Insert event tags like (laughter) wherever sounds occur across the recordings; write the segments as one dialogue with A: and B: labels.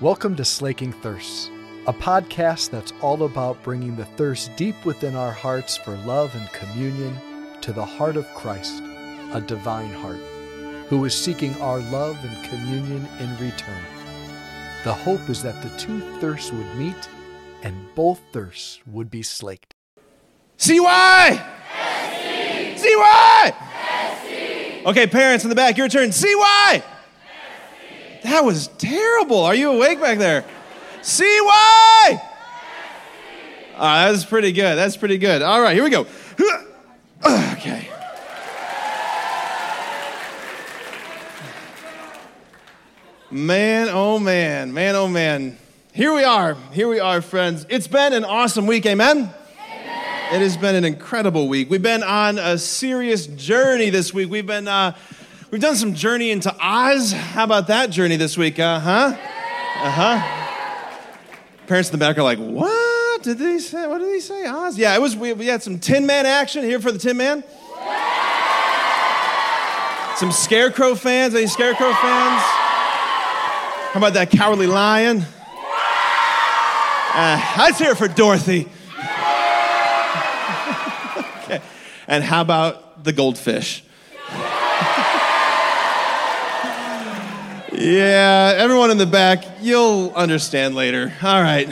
A: Welcome to Slaking Thirsts, a podcast that's all about bringing the thirst deep within our hearts for love and communion to the heart of Christ, a divine heart, who is seeking our love and communion in return. The hope is that the two thirsts would meet and both thirsts would be slaked.
B: CY! CY! Okay, parents in the back, your turn. CY! That was terrible. Are you awake back there? CY! All right, that's pretty good. That's pretty good. All right, here we go. (sighs) Okay. Man, oh man, man, oh man. Here we are. Here we are, friends. It's been an awesome week, amen? It has been an incredible week. We've been on a serious journey this week. We've been uh, we've done some journey into Oz. How about that journey this week? Uh huh. Uh huh. Parents in the back are like, "What did they say? What did he say? Oz? Yeah, it was. We, we had some Tin Man action here for the Tin Man. Some Scarecrow fans. Any Scarecrow fans? How about that Cowardly Lion? Uh, let's hear it for Dorothy. (laughs) okay. And how about the goldfish? Yeah, everyone in the back, you'll understand later. All right.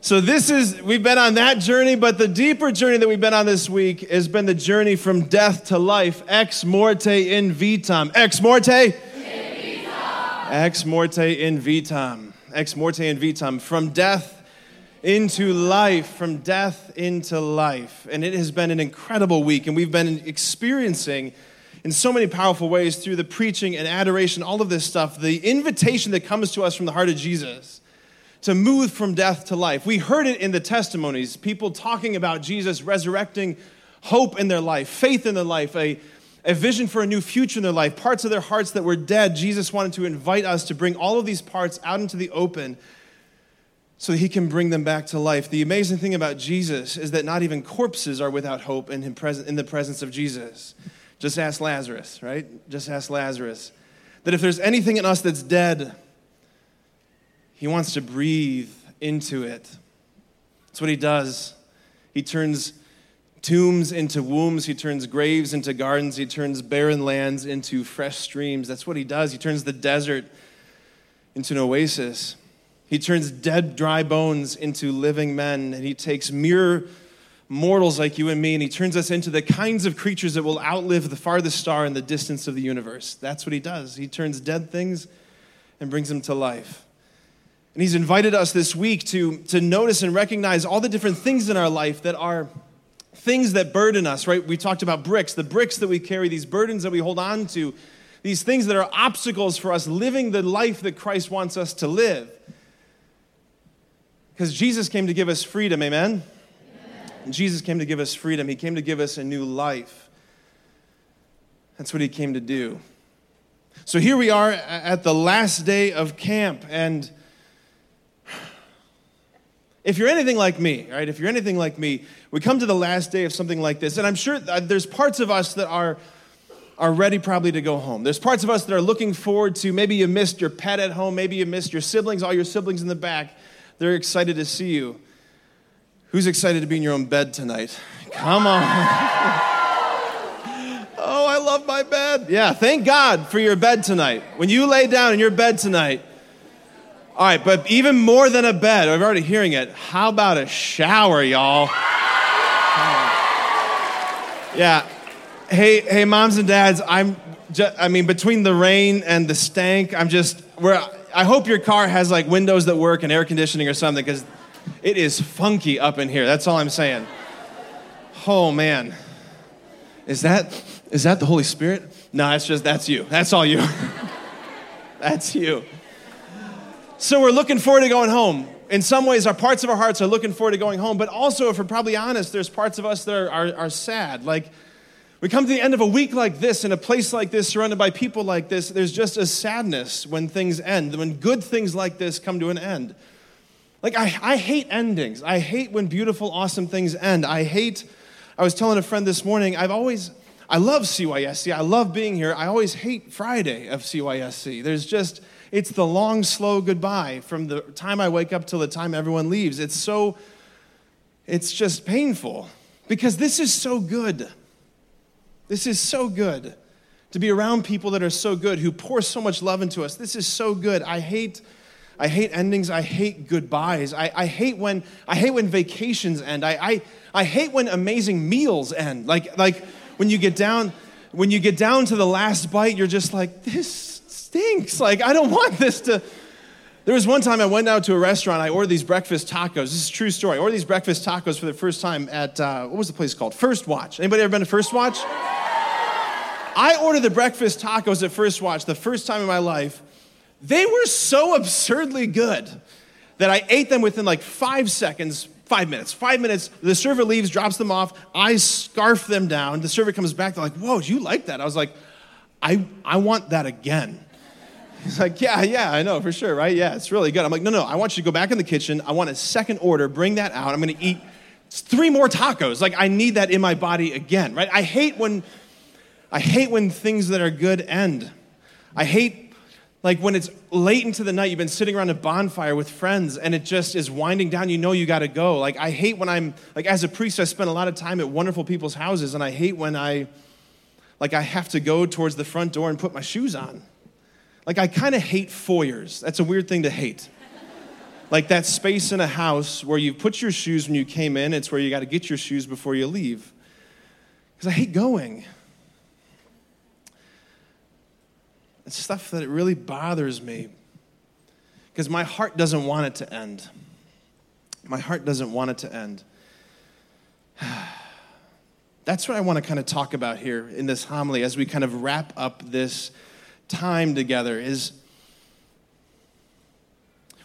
B: So, this is, we've been on that journey, but the deeper journey that we've been on this week has been the journey from death to life. Ex morte in vitam. Ex morte? Ex morte in vitam. Ex morte in vitam. From death into life. From death into life. And it has been an incredible week, and we've been experiencing in so many powerful ways through the preaching and adoration, all of this stuff, the invitation that comes to us from the heart of Jesus to move from death to life. We heard it in the testimonies, people talking about Jesus resurrecting hope in their life, faith in their life, a a vision for a new future in their life, parts of their hearts that were dead. Jesus wanted to invite us to bring all of these parts out into the open so he can bring them back to life. The amazing thing about Jesus is that not even corpses are without hope in, him present, in the presence of Jesus. Just ask Lazarus, right? Just ask Lazarus. That if there's anything in us that's dead, he wants to breathe into it. That's what he does. He turns tombs into wombs. He turns graves into gardens. He turns barren lands into fresh streams. That's what he does. He turns the desert into an oasis. He turns dead, dry bones into living men. And he takes mere mortals like you and me and he turns us into the kinds of creatures that will outlive the farthest star in the distance of the universe. That's what he does. He turns dead things and brings them to life. And he's invited us this week to, to notice and recognize all the different things in our life that are things that burden us, right? We talked about bricks, the bricks that we carry, these burdens that we hold on to, these things that are obstacles for us living the life that Christ wants us to live. Because Jesus came to give us freedom, amen? Jesus came to give us freedom. He came to give us a new life. That's what he came to do. So here we are at the last day of camp, and if you're anything like me, right, if you're anything like me, we come to the last day of something like this, and I'm sure there's parts of us that are, are ready probably to go home. There's parts of us that are looking forward to maybe you missed your pet at home, maybe you missed your siblings, all your siblings in the back. They're excited to see you. Who's excited to be in your own bed tonight? Come on. (laughs) oh, I love my bed. Yeah, thank God for your bed tonight. When you lay down in your bed tonight, all right, but even more than a bed, I'm already hearing it. How about a shower, y'all? Yeah. Hey, hey, moms and dads, I'm just, I mean, between the rain and the stank, I'm just, we're, I hope your car has like windows that work and air conditioning or something because it is funky up in here. That's all I'm saying. Oh, man. Is that, is that the Holy Spirit? No, it's just, that's you. That's all you. (laughs) that's you. So we're looking forward to going home. In some ways, our parts of our hearts are looking forward to going home, but also, if we're probably honest, there's parts of us that are, are, are sad. Like, we come to the end of a week like this, in a place like this, surrounded by people like this, there's just a sadness when things end, when good things like this come to an end. Like, I, I hate endings. I hate when beautiful, awesome things end. I hate, I was telling a friend this morning, I've always, I love CYSC. I love being here. I always hate Friday of CYSC. There's just, It's the long, slow goodbye from the time I wake up till the time everyone leaves. It's so, it's just painful because this is so good. This is so good to be around people that are so good, who pour so much love into us. This is so good. I hate. I hate endings. I hate goodbyes. I, I, hate when I hate when vacations end. I, I, I hate when amazing meals end. Like, like when you get down, when you get down to the last bite, you're just like, this stinks. Like, I don't want this to. There was one time I went out to a restaurant. I ordered these breakfast tacos. This is a true story. I ordered these breakfast tacos for the first time at, uh, what was the place called? First Watch. Anybody ever been to First Watch? I ordered the breakfast tacos at First Watch the first time in my life. They were so absurdly good that I ate them within like five seconds, five minutes. Five minutes, the server leaves, drops them off. I scarf them down. The server comes back. They're like, whoa, you like that? I was like, I, I want that again. (laughs) He's like, yeah, yeah, I know for sure, right? Yeah, it's really good. I'm like, no, no, I want you to go back in the kitchen. I want a second order. Bring that out. I'm going to eat three more tacos. Like, I need that in my body again, right? I hate when, I hate when things that are good end. I hate like when it's late into the night, you've been sitting around a bonfire with friends and it just is winding down, you know you got to go. Like I hate when I'm like as a priest I spend a lot of time at wonderful people's houses and I hate when I like I have to go towards the front door and put my shoes on. Like I kind of hate foyers. That's a weird thing to hate. like that space in a house where you put your shoes when you came in, it's where you got to get your shoes before you leave. Cuz I hate going. It's stuff that it really bothers me because my heart doesn't want it to end. My heart doesn't want it to end. (sighs) That's what I want to kind of talk about here in this homily as we kind of wrap up this time together is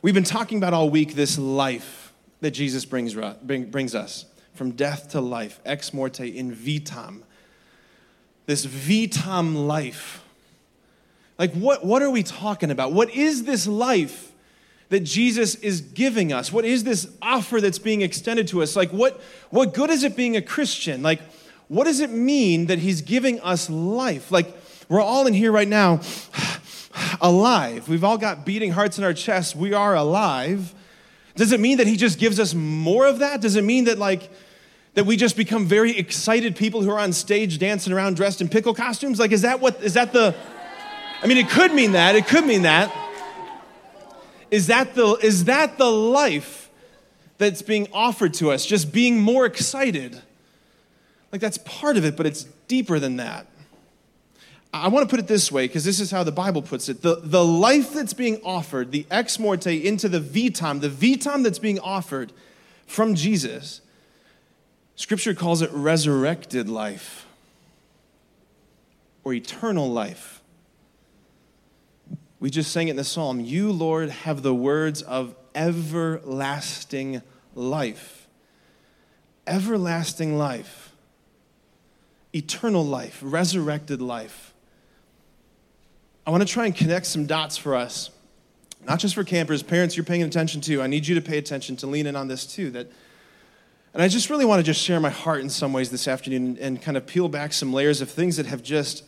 B: we've been talking about all week this life that Jesus brings, brings us from death to life, ex morte in vitam. This vitam life like, what, what are we talking about? What is this life that Jesus is giving us? What is this offer that's being extended to us? Like, what, what good is it being a Christian? Like, what does it mean that he's giving us life? Like, we're all in here right now (sighs) alive. We've all got beating hearts in our chests. We are alive. Does it mean that he just gives us more of that? Does it mean that, like, that we just become very excited people who are on stage dancing around dressed in pickle costumes? Like, is that what, is that the, I mean, it could mean that. It could mean that. Is that the, is that the life that's being offered to us? Just being more excited? Like, that's part of it, but it's deeper than that. I want to put it this way because this is how the Bible puts it. The, the life that's being offered, the ex morte into the vitam, the vitam that's being offered from Jesus, Scripture calls it resurrected life or eternal life. We just sang it in the psalm You, Lord, have the words of everlasting life. Everlasting life. Eternal life. Resurrected life. I want to try and connect some dots for us. Not just for campers, parents, you're paying attention too. I need you to pay attention to lean in on this too. That, and I just really want to just share my heart in some ways this afternoon and kind of peel back some layers of things that have just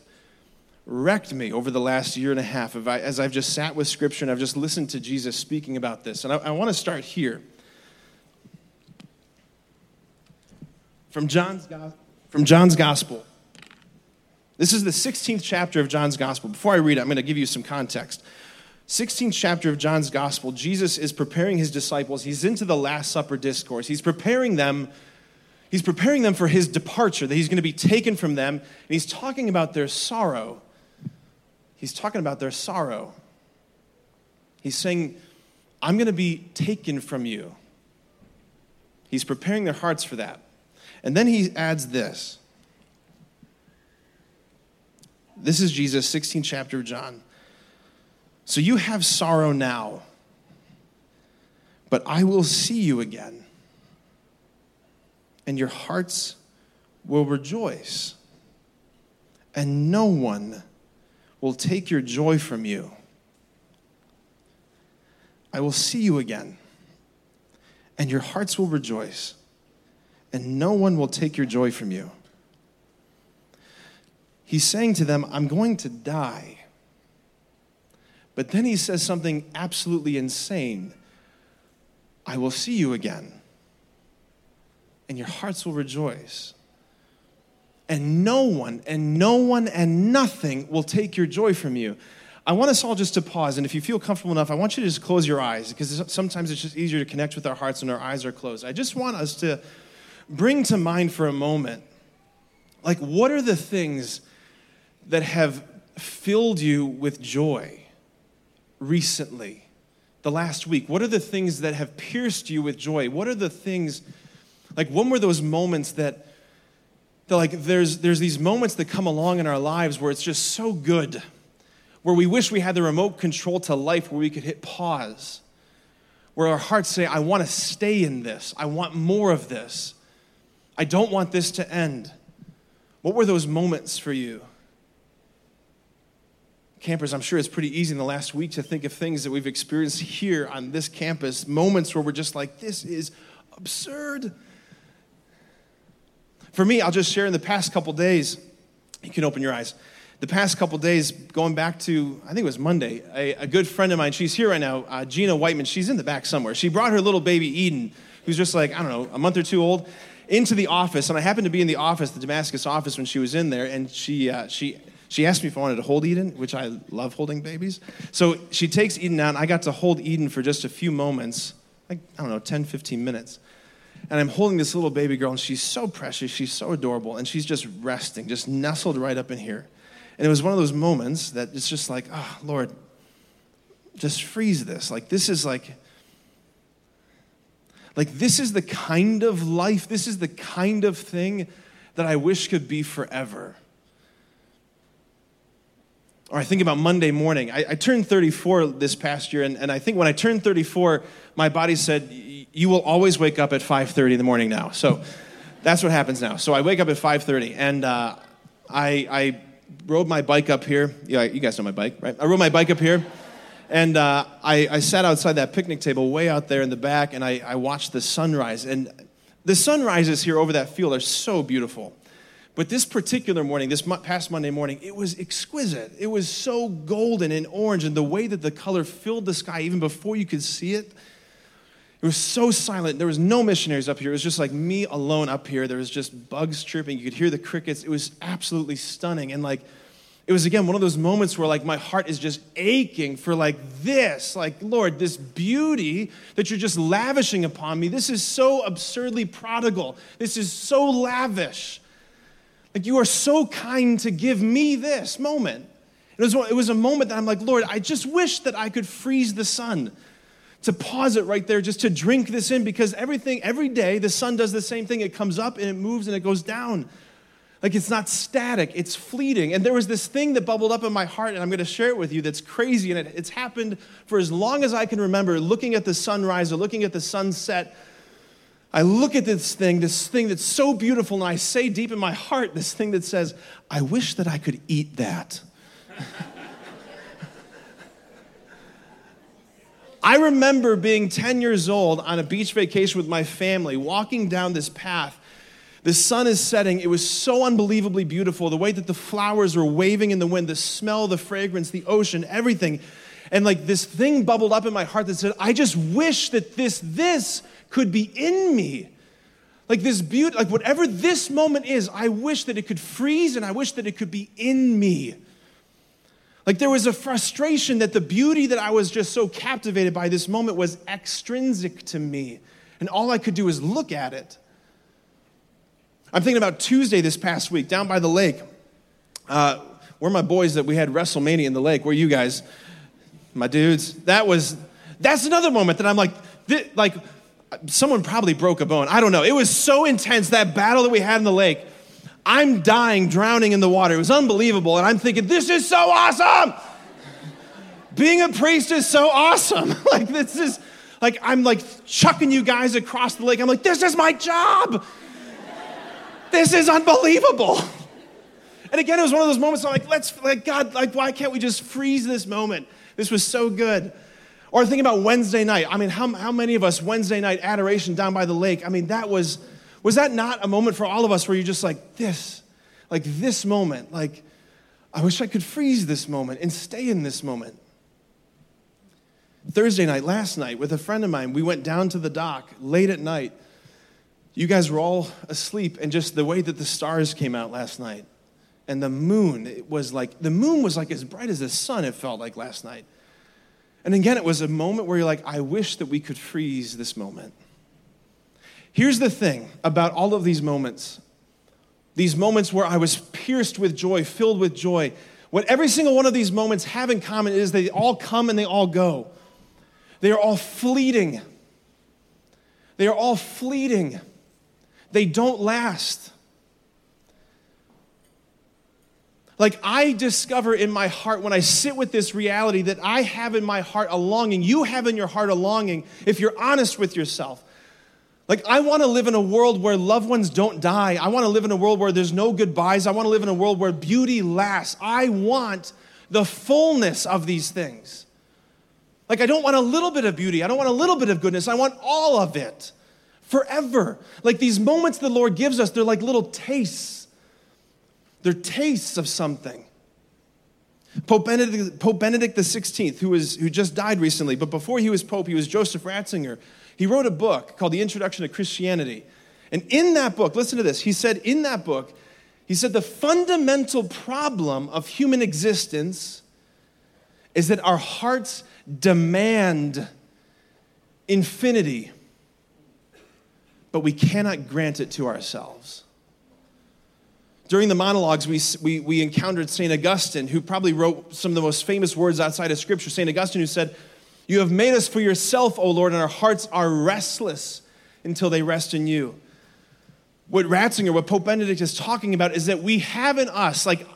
B: wrecked me over the last year and a half as I've just sat with Scripture and I've just listened to Jesus speaking about this. And I, I want to start here. From John's, from John's Gospel. This is the 16th chapter of John's Gospel. Before I read it, I'm going to give you some context. 16th chapter of John's Gospel, Jesus is preparing his disciples. He's into the Last Supper discourse. He's preparing them He's preparing them for his departure, that he's going to be taken from them. And he's talking about their sorrow he's talking about their sorrow. He's saying, I'm going to be taken from you. He's preparing their hearts for that. And then he adds this. This is Jesus, 16th chapter of John. So you have sorrow now, but I will see you again, and your hearts will rejoice, and no one will take your joy from you. I will see you again, and your hearts will rejoice, and no one will take your joy from you. He's saying to them, I'm going to die, But then he says something absolutely insane I will see you again, and your hearts will rejoice. And no one, and no one, and nothing will take your joy from you. I want us all just to pause, and if you feel comfortable enough, I want you to just close your eyes because sometimes it's just easier to connect with our hearts when our eyes are closed. I just want us to bring to mind for a moment like, what are the things that have filled you with joy recently, the last week? What are the things that have pierced you with joy? What are the things, like, when were those moments that, that like, there's, there's these moments that come along in our lives where it's just so good, where we wish we had the remote control to life where we could hit pause, where our hearts say, I want to stay in this, I want more of this, I don't want this to end. What were those moments for you? Campers, I'm sure it's pretty easy in the last week to think of things that we've experienced here on this campus, moments where we're just like, this is absurd. For me, I'll just share in the past couple days, you can open your eyes. The past couple days, going back to, I think it was Monday, a, a good friend of mine, she's here right now, uh, Gina Whiteman, she's in the back somewhere. She brought her little baby Eden, who's just like, I don't know, a month or two old into the office, and I happened to be in the office, the Damascus office, when she was in there, and she, uh, she, she asked me if I wanted to hold Eden, which I love holding babies. So she takes Eden out, and I got to hold Eden for just a few moments, like, I don't know, 10, 15 minutes. And I'm holding this little baby girl, and she's so precious, she's so adorable, and she's just resting, just nestled right up in here. And it was one of those moments that it's just like, oh, Lord, just freeze this. Like, this is like, like, this is the kind of life, this is the kind of thing that I wish could be forever. Or I think about Monday morning. I, I turned 34 this past year, and, and I think when I turned 34, my body said, You will always wake up at 5:30 in the morning now. So that's what happens now. So I wake up at 5:30, and uh, I, I rode my bike up here. Yeah, you guys know my bike, right? I rode my bike up here. And uh, I, I, sat outside that picnic table way out there in the back, and I, I watched the sunrise. And the sunrises here over that field are so beautiful. But this particular morning, this past Monday morning, it was exquisite. It was so golden and orange, and the way that the color filled the sky even before you could see it, it was so silent. There was no missionaries up here. It was just like me alone up here. There was just bugs chirping. You could hear the crickets. It was absolutely stunning. And like, it was again one of those moments where like my heart is just aching for like this like lord this beauty that you're just lavishing upon me this is so absurdly prodigal this is so lavish like you are so kind to give me this moment it was, it was a moment that i'm like lord i just wish that i could freeze the sun to pause it right there just to drink this in because everything every day the sun does the same thing it comes up and it moves and it goes down like it's not static, it's fleeting. And there was this thing that bubbled up in my heart, and I'm going to share it with you that's crazy. And it, it's happened for as long as I can remember, looking at the sunrise or looking at the sunset. I look at this thing, this thing that's so beautiful, and I say deep in my heart, this thing that says, I wish that I could eat that. (laughs) I remember being 10 years old on a beach vacation with my family, walking down this path the sun is setting. It was so unbelievably beautiful. The way that the flowers were waving in the wind, the smell, the fragrance, the ocean, everything. And like this thing bubbled up in my heart that said, I just wish that this, this could be in me. Like this beauty, like whatever this moment is, I wish that it could freeze and I wish that it could be in me. Like there was a frustration that the beauty that I was just so captivated by this moment was extrinsic to me. And all I could do is look at it. I'm thinking about Tuesday this past week down by the lake. Uh, where my boys that we had WrestleMania in the lake? Where you guys, my dudes? That was that's another moment that I'm like, like someone probably broke a bone. I don't know. It was so intense that battle that we had in the lake. I'm dying, drowning in the water. It was unbelievable, and I'm thinking, this is so awesome. Being a priest is so awesome. (laughs) like this is like I'm like chucking you guys across the lake. I'm like, this is my job. This is unbelievable. And again, it was one of those moments I'm like, let's, like, God, like, why can't we just freeze this moment? This was so good. Or think about Wednesday night. I mean, how, how many of us, Wednesday night adoration down by the lake, I mean, that was, was that not a moment for all of us where you're just like, this, like this moment, like, I wish I could freeze this moment and stay in this moment. Thursday night, last night, with a friend of mine, we went down to the dock late at night. You guys were all asleep, and just the way that the stars came out last night, and the moon, it was like, the moon was like as bright as the sun, it felt like last night. And again, it was a moment where you're like, I wish that we could freeze this moment. Here's the thing about all of these moments these moments where I was pierced with joy, filled with joy. What every single one of these moments have in common is they all come and they all go. They are all fleeting. They are all fleeting. They don't last. Like, I discover in my heart when I sit with this reality that I have in my heart a longing, you have in your heart a longing, if you're honest with yourself. Like, I want to live in a world where loved ones don't die. I want to live in a world where there's no goodbyes. I want to live in a world where beauty lasts. I want the fullness of these things. Like, I don't want a little bit of beauty. I don't want a little bit of goodness. I want all of it forever. Like, these moments the Lord gives us, they're like little tastes they're tastes of something. Pope Benedict, Pope Benedict XVI, who, just died recently, but before he was Pope, he was Joseph Ratzinger. He wrote a book called The Introduction to Christianity. And in that book, listen to this, he said, in that book, he said, the fundamental problem of human existence is that our hearts demand infinity, but we cannot grant it to ourselves. During the monologues, we, we, we encountered St. Augustine, who probably wrote some of the most famous words outside of Scripture. St. Augustine, who said, You have made us for yourself, O Lord, and our hearts are restless until they rest in you. What Ratzinger, what Pope Benedict is talking about is that we have in us, like,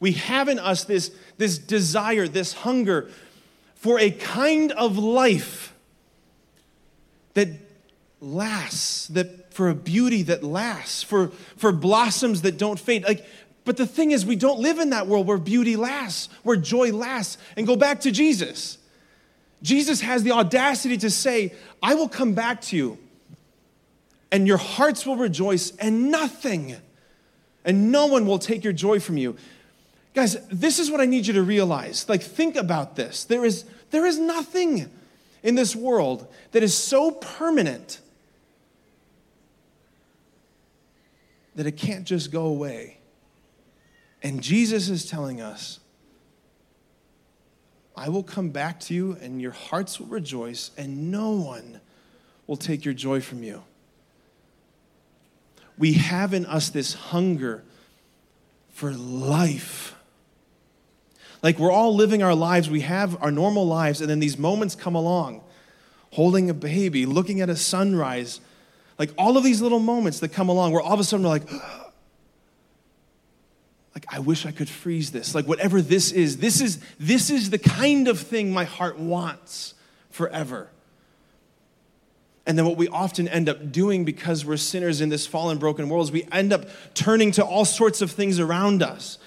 B: we have in us this, this desire, this hunger for a kind of life that lasts, that for a beauty that lasts, for, for blossoms that don't fade. Like, but the thing is, we don't live in that world where beauty lasts, where joy lasts. And go back to Jesus. Jesus has the audacity to say, I will come back to you, and your hearts will rejoice, and nothing, and no one will take your joy from you. Guys, this is what I need you to realize. Like, think about this. There is, there is nothing in this world that is so permanent that it can't just go away. And Jesus is telling us, I will come back to you, and your hearts will rejoice, and no one will take your joy from you. We have in us this hunger for life. Like we're all living our lives, we have our normal lives, and then these moments come along holding a baby, looking at a sunrise, like all of these little moments that come along where all of a sudden we're like, like I wish I could freeze this. Like whatever this is, this is this is the kind of thing my heart wants forever. And then what we often end up doing because we're sinners in this fallen, broken world is we end up turning to all sorts of things around us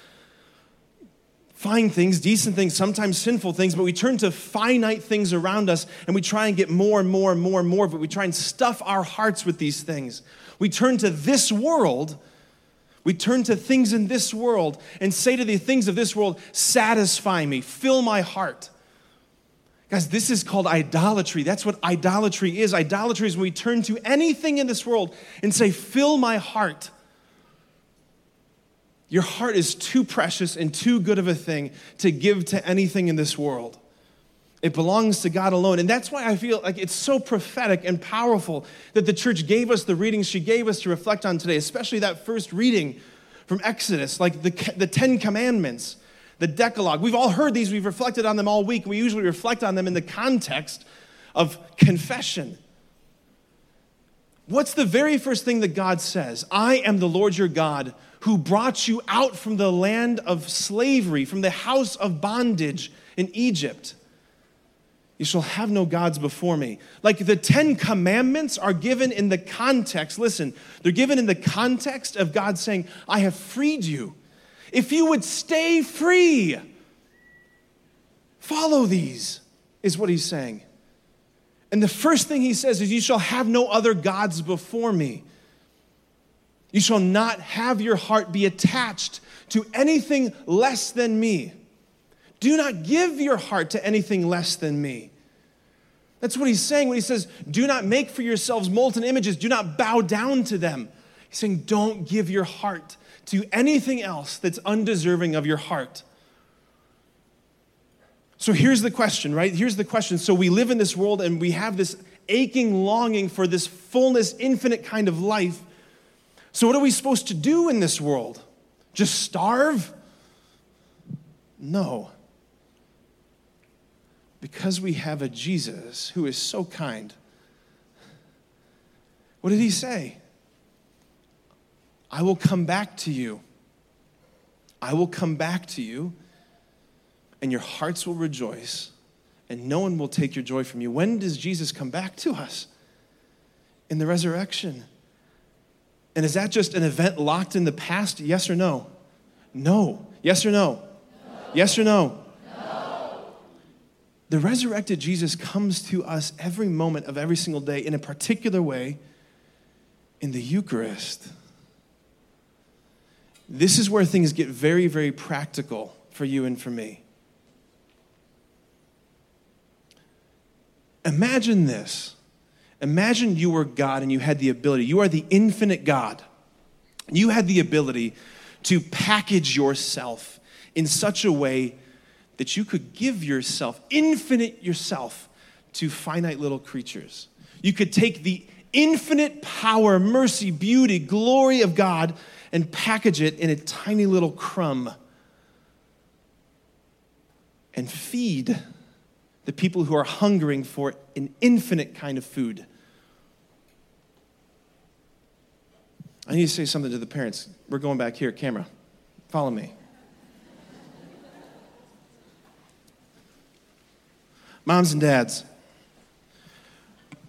B: fine things, decent things, sometimes sinful things, but we turn to finite things around us and we try and get more and more and more and more but. We try and stuff our hearts with these things. We turn to this world. We turn to things in this world and say to the things of this world, satisfy me, fill my heart. Guys, this is called idolatry. That's what idolatry is. Idolatry is when we turn to anything in this world and say, fill my heart. Your heart is too precious and too good of a thing to give to anything in this world. It belongs to God alone. And that's why I feel like it's so prophetic and powerful that the church gave us the readings she gave us to reflect on today, especially that first reading from Exodus, like the, the Ten Commandments, the Decalogue. We've all heard these, we've reflected on them all week. We usually reflect on them in the context of confession. What's the very first thing that God says? I am the Lord your God who brought you out from the land of slavery, from the house of bondage in Egypt. You shall have no gods before me. Like the Ten Commandments are given in the context, listen, they're given in the context of God saying, I have freed you. If you would stay free, follow these, is what he's saying. And the first thing he says is, You shall have no other gods before me. You shall not have your heart be attached to anything less than me. Do not give your heart to anything less than me. That's what he's saying when he says, Do not make for yourselves molten images, do not bow down to them. He's saying, Don't give your heart to anything else that's undeserving of your heart. So here's the question, right? Here's the question. So we live in this world and we have this aching longing for this fullness, infinite kind of life. So, what are we supposed to do in this world? Just starve? No. Because we have a Jesus who is so kind. What did he say? I will come back to you. I will come back to you, and your hearts will rejoice, and no one will take your joy from you. When does Jesus come back to us? In the resurrection. And is that just an event locked in the past? Yes or no? No. Yes or no? no. Yes or
C: no?
B: The resurrected Jesus comes to us every moment of every single day in a particular way in the Eucharist. This is where things get very, very practical for you and for me. Imagine this. Imagine you were God and you had the ability, you are the infinite God. You had the ability to package yourself in such a way that you could give yourself, infinite yourself, to finite little creatures. You could take the infinite power, mercy, beauty, glory of God and package it in a tiny little crumb and feed the people who are hungering for an infinite kind of food. I need to say something to the parents. We're going back here, camera. Follow me. Moms and dads,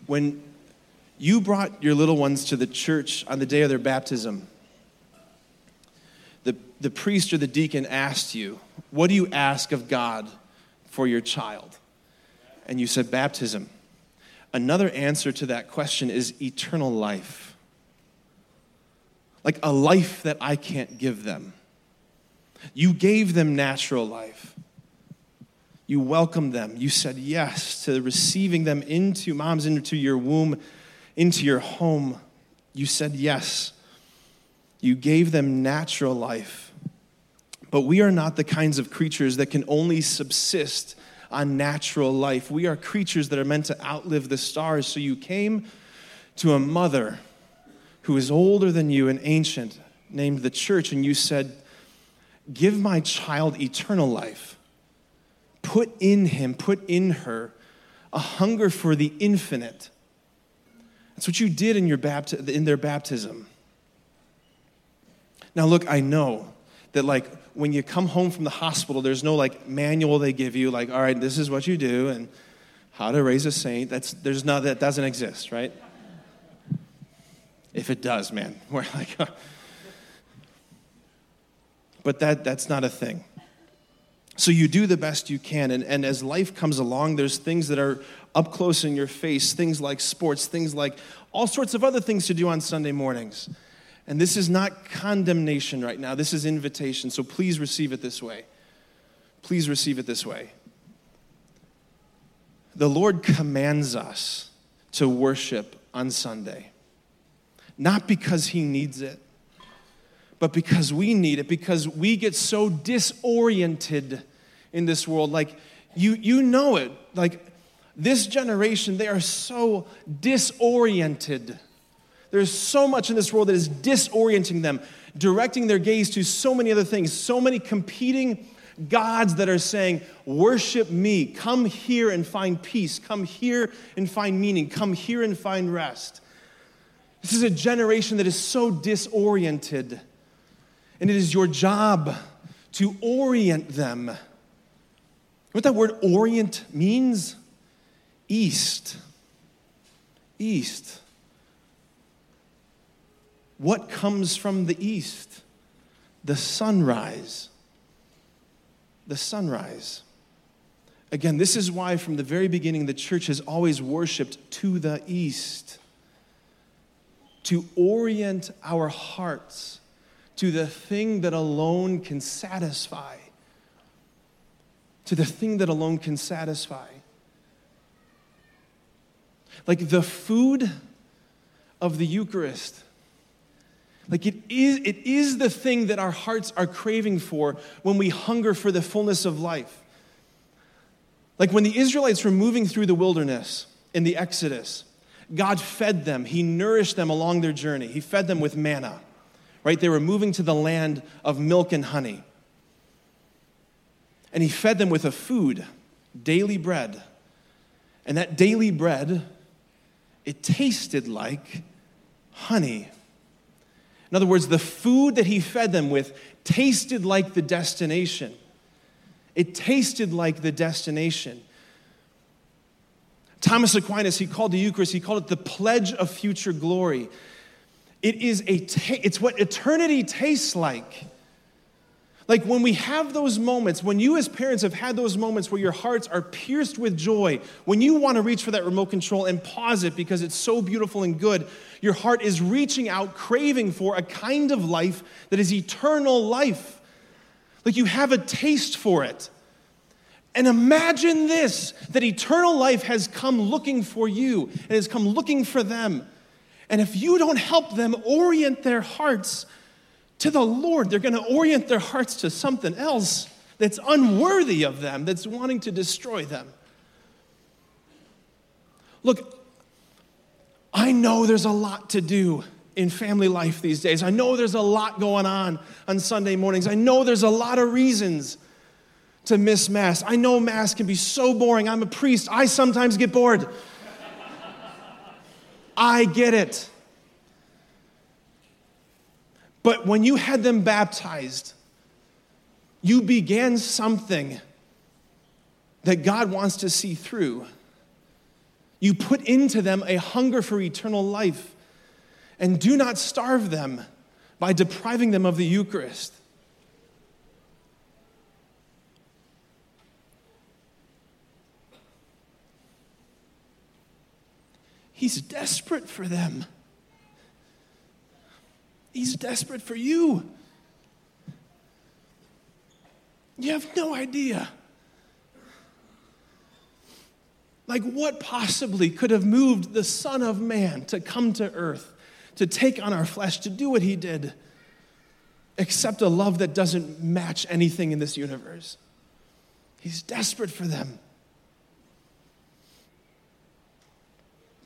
B: when you brought your little ones to the church on the day of their baptism, the, the priest or the deacon asked you, What do you ask of God for your child? And you said, Baptism. Another answer to that question is eternal life. Like a life that I can't give them. You gave them natural life. You welcomed them. You said yes to receiving them into, moms, into your womb, into your home. You said yes. You gave them natural life. But we are not the kinds of creatures that can only subsist on natural life. We are creatures that are meant to outlive the stars. So you came to a mother who is older than you and ancient, named the church, and you said, Give my child eternal life. Put in him, put in her a hunger for the infinite. That's what you did in, your bapti- in their baptism. Now, look, I know that, like, when you come home from the hospital, there's no, like, manual they give you, like, all right, this is what you do, and how to raise a saint. That's, there's not, that doesn't exist, right? If it does, man, (laughs) we're like, (laughs) but that, that's not a thing. So you do the best you can. And, and as life comes along, there's things that are up close in your face, things like sports, things like all sorts of other things to do on Sunday mornings. And this is not condemnation right now, this is invitation. So please receive it this way. Please receive it this way. The Lord commands us to worship on Sunday, not because He needs it, but because we need it, because we get so disoriented in this world. Like, you, you know it. Like, this generation, they are so disoriented. There's so much in this world that is disorienting them, directing their gaze to so many other things, so many competing gods that are saying, Worship me. Come here and find peace. Come here and find meaning. Come here and find rest. This is a generation that is so disoriented. And it is your job to orient them. What that word orient means? East. East. What comes from the east? The sunrise. The sunrise. Again, this is why from the very beginning the church has always worshiped to the east. To orient our hearts to the thing that alone can satisfy. To the thing that alone can satisfy. Like the food of the Eucharist. Like it is, it is the thing that our hearts are craving for when we hunger for the fullness of life. Like when the Israelites were moving through the wilderness in the Exodus, God fed them, He nourished them along their journey. He fed them with manna, right? They were moving to the land of milk and honey. And He fed them with a food, daily bread. And that daily bread, it tasted like honey. In other words, the food that He fed them with tasted like the destination. It tasted like the destination. Thomas Aquinas, he called the Eucharist, he called it the pledge of future glory. It is a, ta- it's what eternity tastes like. Like when we have those moments, when you as parents have had those moments where your hearts are pierced with joy, when you want to reach for that remote control and pause it because it's so beautiful and good, your heart is reaching out, craving for a kind of life that is eternal life. Like you have a taste for it. And imagine this that eternal life has come looking for you and has come looking for them. And if you don't help them orient their hearts to the Lord, they're going to orient their hearts to something else that's unworthy of them, that's wanting to destroy them. Look, I know there's a lot to do in family life these days. I know there's a lot going on on Sunday mornings. I know there's a lot of reasons to miss Mass. I know Mass can be so boring. I'm a priest. I sometimes get bored. I get it. But when you had them baptized, you began something that God wants to see through. You put into them a hunger for eternal life, and do not starve them by depriving them of the Eucharist. He's desperate for them. He's desperate for you. You have no idea. Like, what possibly could have moved the Son of Man to come to earth, to take on our flesh, to do what he did, except a love that doesn't match anything in this universe? He's desperate for them.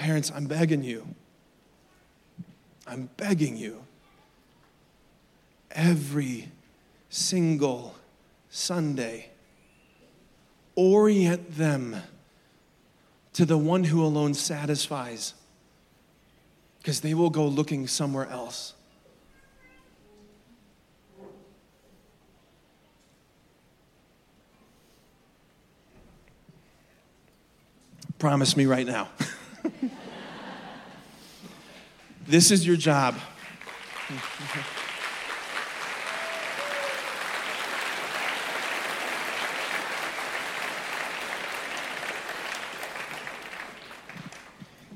B: Parents, I'm begging you. I'm begging you. Every single Sunday, orient them to the one who alone satisfies, because they will go looking somewhere else. Promise me right now. (laughs) this is your job.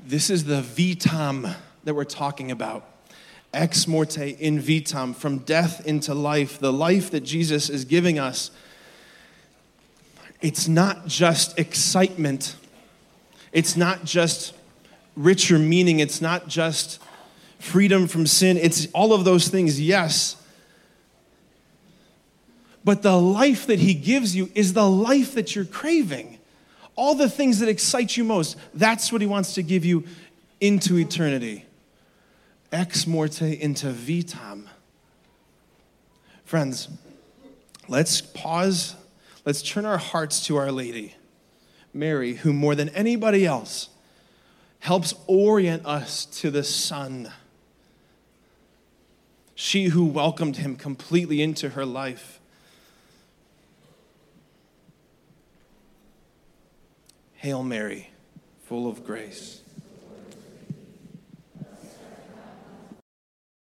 B: This is the vitam that we're talking about. Ex morte in vitam, from death into life, the life that Jesus is giving us. It's not just excitement it's not just richer meaning, it's not just freedom from sin. It's all of those things, yes. But the life that He gives you is the life that you're craving. All the things that excite you most, that's what He wants to give you into eternity. Ex morte into vitam. Friends, let's pause. Let's turn our hearts to Our Lady. Mary, who more than anybody else helps orient us to the Son. She who welcomed him completely into her life. Hail Mary, full of grace.